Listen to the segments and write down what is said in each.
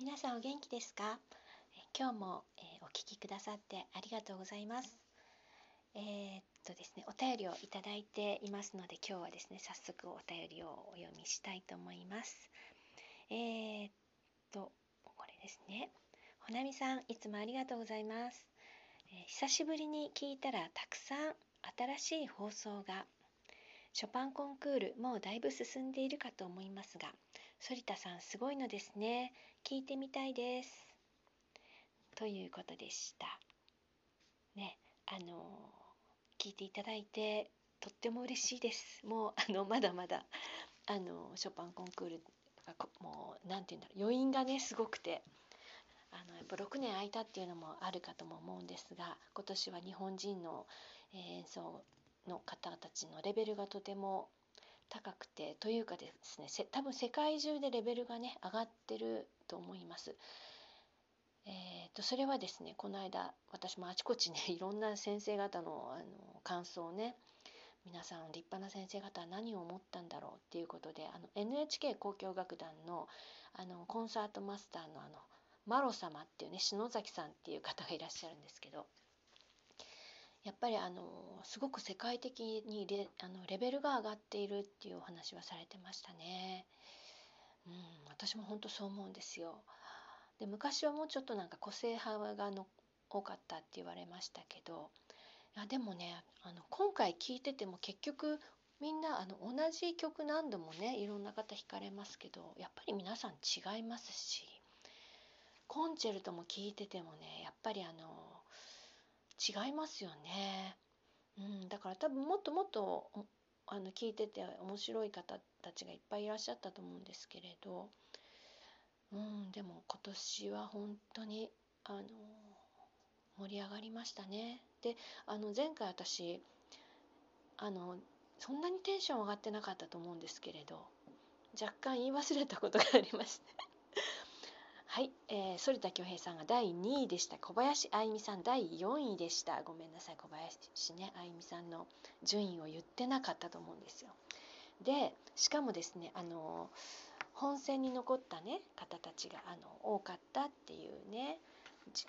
皆さんお元気ですか？今日も、えー、お聞きくださってありがとうございます。えー、っとですねお便りをいただいていますので今日はですね早速お便りをお読みしたいと思います。えー、っとこれですね。ほなみさんいつもありがとうございます、え久しぶりに聞いたらたくさん新しい放送が。ショパンコンクールもうだいぶ進んでいるかと思いますが反田さんすごいのですね。聞いてみたいです。ということでした。ねあの聞いていただいてとっても嬉しいです。もうあのまだまだあのショパンコンクールがもう何て言うんだろう余韻がねすごくてあのやっぱ6年空いたっていうのもあるかとも思うんですが今年は日本人の演奏の方たちのレベルがとても高くてというかですね多分世界中でレベルがね上がってると思います。えーと、それはですねこの間私もあちこちね いろんな先生方のあの感想をね皆さん立派な先生方は何を思ったんだろうっていうことであの NHK 交響楽団のあのコンサートマスターのあのマロ様っていうね篠崎さんっていう方がいらっしゃるんですけどやっぱりあのすごく世界的にレあのレベルが上がっているっていうお話はされてましたね。うん、私も本当そう思うんですよ。で昔はもうちょっとなんか個性派がの多かったって言われましたけどいやでもねあの今回聞いてても結局みんなあの同じ曲何度もねいろんな方弾かれますけどやっぱり皆さん違いますしコンチェルトも聞いててもねやっぱりあの違いますよね。うん、だから多分もっともっとあの聞いてて面白い方たちがいっぱいいらっしゃったと思うんですけれど、うん、でも今年は本当にあの盛り上がりましたね。であの前回私あのそんなにテンション上がってなかったと思うんですけれど若干言い忘れたことがありましてはい、えー、反田恭平さんが第2位でした。小林愛美さん第4位でした。ごめんなさい。小林ね愛美さんの順位を言ってなかったと思うんですよ。でしかもですねあの本戦に残ったね方たちがあの多かったっていうね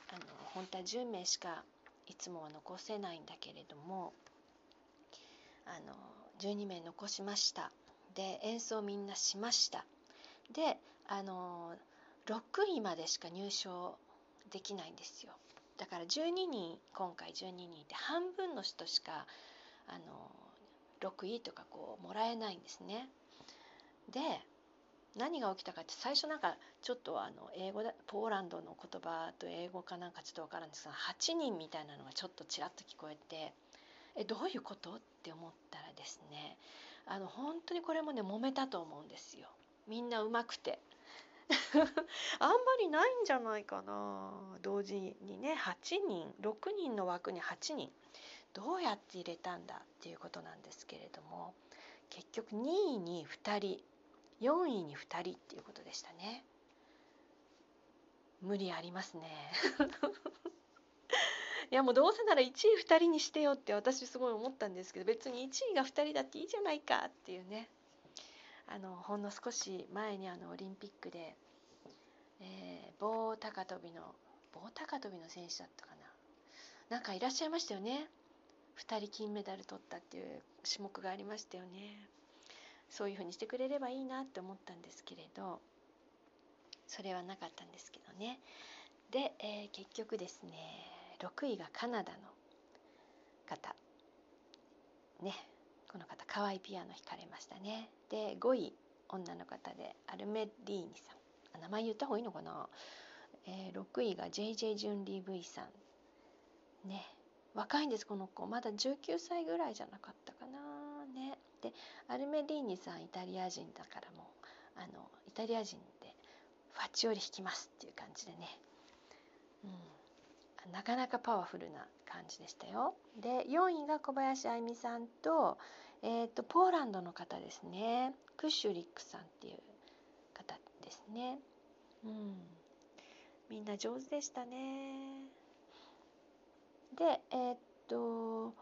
あの本当は10名しかいつもは残せないんだけれどもあの12名残しました。で演奏みんなしました。であの6位までしか入賞できないんですよ。だから12人今回12人って半分の人しかあの6位とかこうもらえないんですね。で何が起きたかって最初なんかちょっとあの英語だポーランドの言葉と英語かなんかちょっと分からんですが8人みたいなのがちょっとちらっと聞こえてえどういうこと？って思ったらですねあの本当にこれもね揉めたと思うんですよ。みんなうまくて。あんまりないんじゃないかな。同時にね8人6人の枠に8人どうやって入れたんだっていうことなんですけれども結局2位に2人4位に2人っていうことでしたね。無理ありますね。いやもうどうせなら1位2人にしてよって私すごい思ったんですけど別に1位が2人だっていいじゃないかっていうね。あのほんの少し前にあのオリンピックで、えー、棒高跳びの棒高跳びの選手だったかな。なんかいらっしゃいましたよね。2人金メダル取ったっていう種目がありましたよね。そういうふうにしてくれればいいなって思ったんですけれどそれはなかったんですけどね。で、えー、結局ですね6位がカナダの方。ね。この方可愛いピアノ弾かれましたね。で5位女の方でアルメリーニさん。名前言った方がいいのかな、えー、6位が JJ ジュンリー V さん。ね。若いんですこの子。まだ19歳ぐらいじゃなかったかな。ね。でアルメリーニさんイタリア人だからもうあのイタリア人でファチオリ弾きますっていう感じでね、うん、なかなかパワフルな感じでしたよ。で4位が小林愛美さんと,、えーと、ポーランドの方ですねクッシュリックさんっていう方ですね。うん、みんな上手でしたね。でえー、っと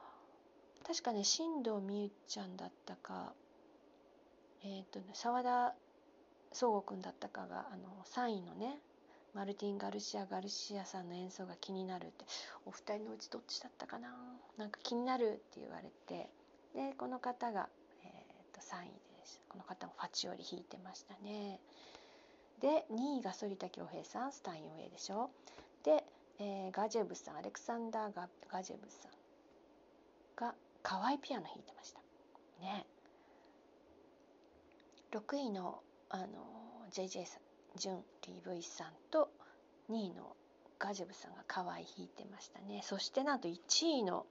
確かね新藤美優ちゃんだったかえー、っと澤田壮吾君だったかがあの3位のねマルティン・ガルシア・ガルシアさんの演奏が気になるってお二人のうちどっちだったかな？なんか気になるって言われてでこの方が、えー、と3位です。この方もファチオリ弾いてましたね。で2位が反田恭平さんスタインウェイでしょ？で、えー、ガジェブさんアレクサンダーガ・ガジェブさんが河合ピアノ弾いてました。ね。6位のあの JJ さん。ジュン・リーブイさんと2位のガジェブさんが河合弾いてましたね。そしてなんと1位の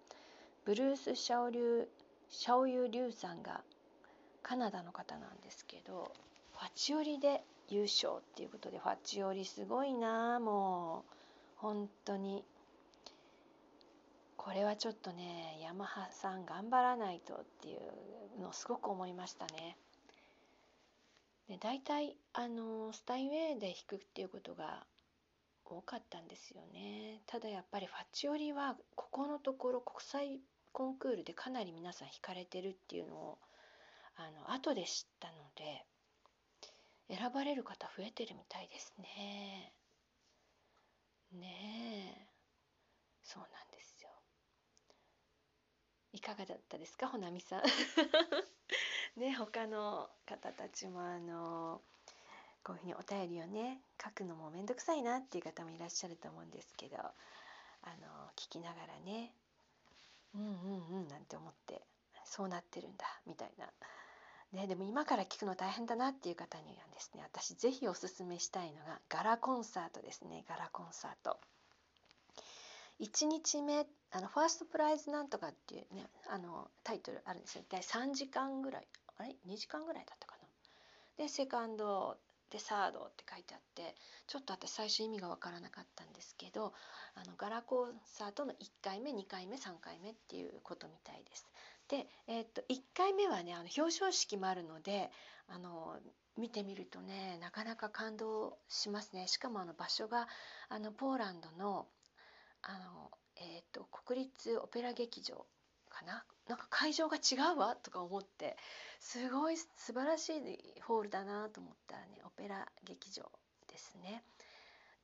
ブルース・シャオリュウシャオユリュウさんがカナダの方なんですけどファチオリで優勝っていうことでファチオリすごいなもう。本当に。これはちょっとねヤマハさん頑張らないとっていうのをすごく思いましたね。で大体あのスタインウェイで弾くっていうことが多かったんですよねただやっぱりファッチオリはここのところ国際コンクールでかなり皆さん弾かれてるっていうのをあの後で知ったので選ばれる方増えてるみたいですね。ねえそうなんです。いかがだったですかほなみさん。ね他の方たちもあのこういうふうにお便りをね書くのも面倒くさいなっていう方もいらっしゃると思うんですけどあの聞きながらねうんうんうんなんて思ってそうなってるんだみたいな。ね、でも今から聞くの大変だなっていう方にはですね私ぜひおすすめしたいのがガラコンサートですねガラコンサート。1日目あのファーストプライズなんとかっていうねあのタイトルあるんですよ大体3時間ぐらいあれ？2時間ぐらいだったかな。でセカンドでサードって書いてあってちょっと私最初意味が分からなかったんですけどあのガラコンサートの1回目2回目3回目っていうことみたいです。で、えー、っと1回目はねあの表彰式もあるのであの見てみるとねなかなか感動しますねしかもあの場所があのポーランドのあの、えー、っと国立オペラ劇場かな？なんか会場が違うわとか思ってすごい素晴らしいホールだなと思ったらねオペラ劇場ですね。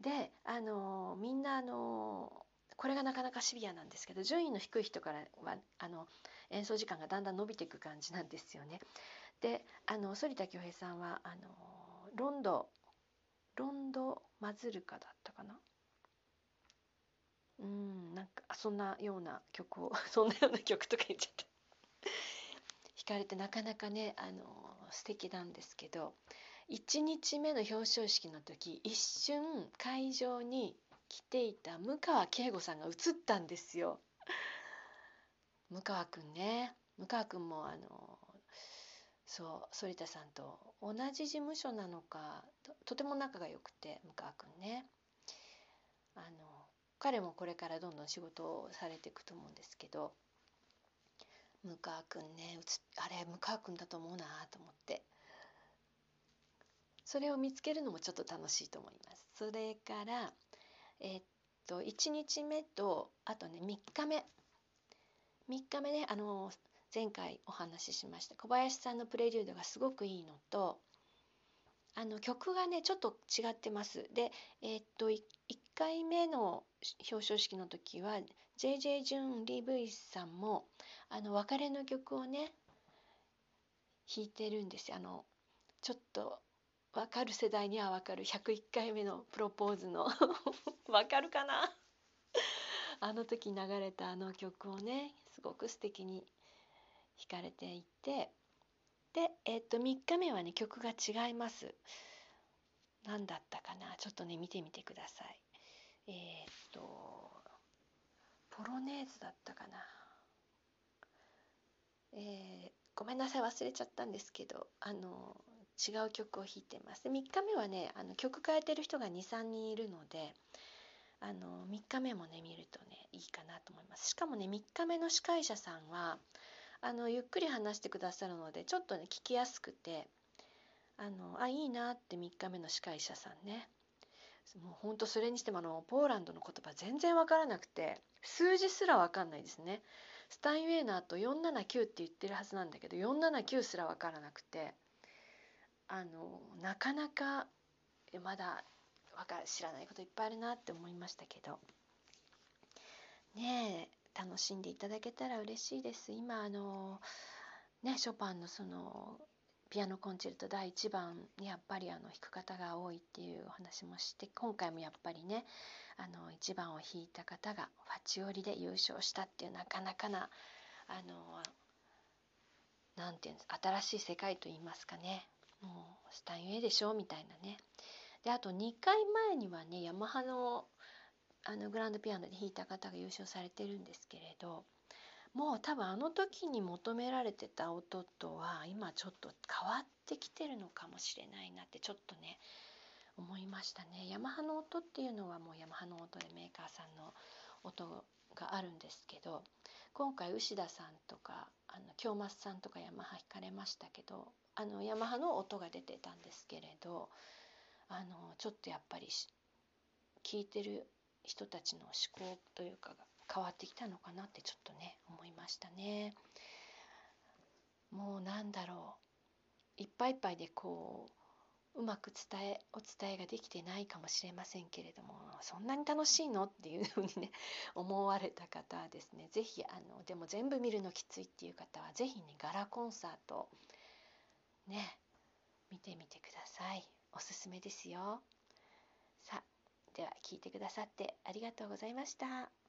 であのみんなあのこれがなかなかシビアなんですけど順位の低い人からはあの演奏時間がだんだん伸びていく感じなんですよね。であの反田恭平さんはあのロンドロンドマズルカだったかな？うんなんかそんなような曲を そんなような曲とか言っちゃった弾かれてなかなかねあの素敵なんですけど1日目の表彰式の時一瞬会場に来ていた向川圭吾さんが映ったんですよ。向川くんね。向川くんもあのそう反田さんと同じ事務所なのかとても仲が良くて向川くんね。あの彼もこれからどんどん仕事をされていくと思うんですけど向川くんねあれ向川くんだと思うなと思って。それを見つけるのもちょっと楽しいと思います。それからえ、っと1日目とあとね3日目。3日目ねあの前回お話ししました小林さんのプレリュードがすごくいいのとあの曲がねちょっと違ってます。でえ、っと1 1回目の表彰式の時は JJ ジュン・リーブイさんもあの別れの曲をね弾いてるんですよ。あのちょっと分かる世代には分かる101回目のプロポーズの 分かるかな？あの時流れたあの曲をねすごく素敵に弾かれていてで、えっと3日目はね曲が違います。何だったかな？ちょっとね見てみてください。えー、っとポロネーズだったかな。えー、ごめんなさい忘れちゃったんですけどあの違う曲を弾いてます。で3日目はねあの曲変えてる人が23人いるのであの3日目もね見るとねいいかなと思います。しかもね3日目の司会者さんはあのゆっくり話してくださるのでちょっとね聞きやすくてあのあいいなって3日目の司会者さんねもうほんとそれにしてもあのポーランドの言葉全然わからなくて数字すらわかんないですね。スタインウェーナーと479って言ってるはずなんだけど479すらわからなくてあのなかなかまだわか知らないこといっぱいあるなって思いましたけど。ねえ楽しんでいただけたら嬉しいです。今あのねショパンのそのピアノコンチェルト第1番にやっぱりあの弾く方が多いっていうお話もして今回もやっぱりねあの1番を弾いた方がファチオリで優勝したっていうなかなかなあのなんていうんです新しい世界といいますかね。もうスタインウェイでしょみたいなね。であと2回前にはねヤマハのあのグランドピアノで弾いた方が優勝されてるんですけれどもう多分あの時に求められてた音とは今ちょっと変わってきてるのかもしれないなってちょっとね思いましたね。ヤマハの音っていうのはもうヤマハの音でメーカーさんの音があるんですけど今回牛田さんとかあの京松さんとかヤマハ弾かれましたけどあのヤマハの音が出てたんですけれどあのちょっとやっぱり聞いてる人たちの思考というかが変わってきたのかなってちょっとね思いましたね。もうなんだろういっぱいいっぱいでこううまく伝えお伝えができてないかもしれませんけれどもそんなに楽しいのっていうふうにね 思われた方はですね是非あのでも全部見るのきついっていう方は是非ねガラコンサートね見てみてくださいおすすめですよさあでは聞いてくださってありがとうございました。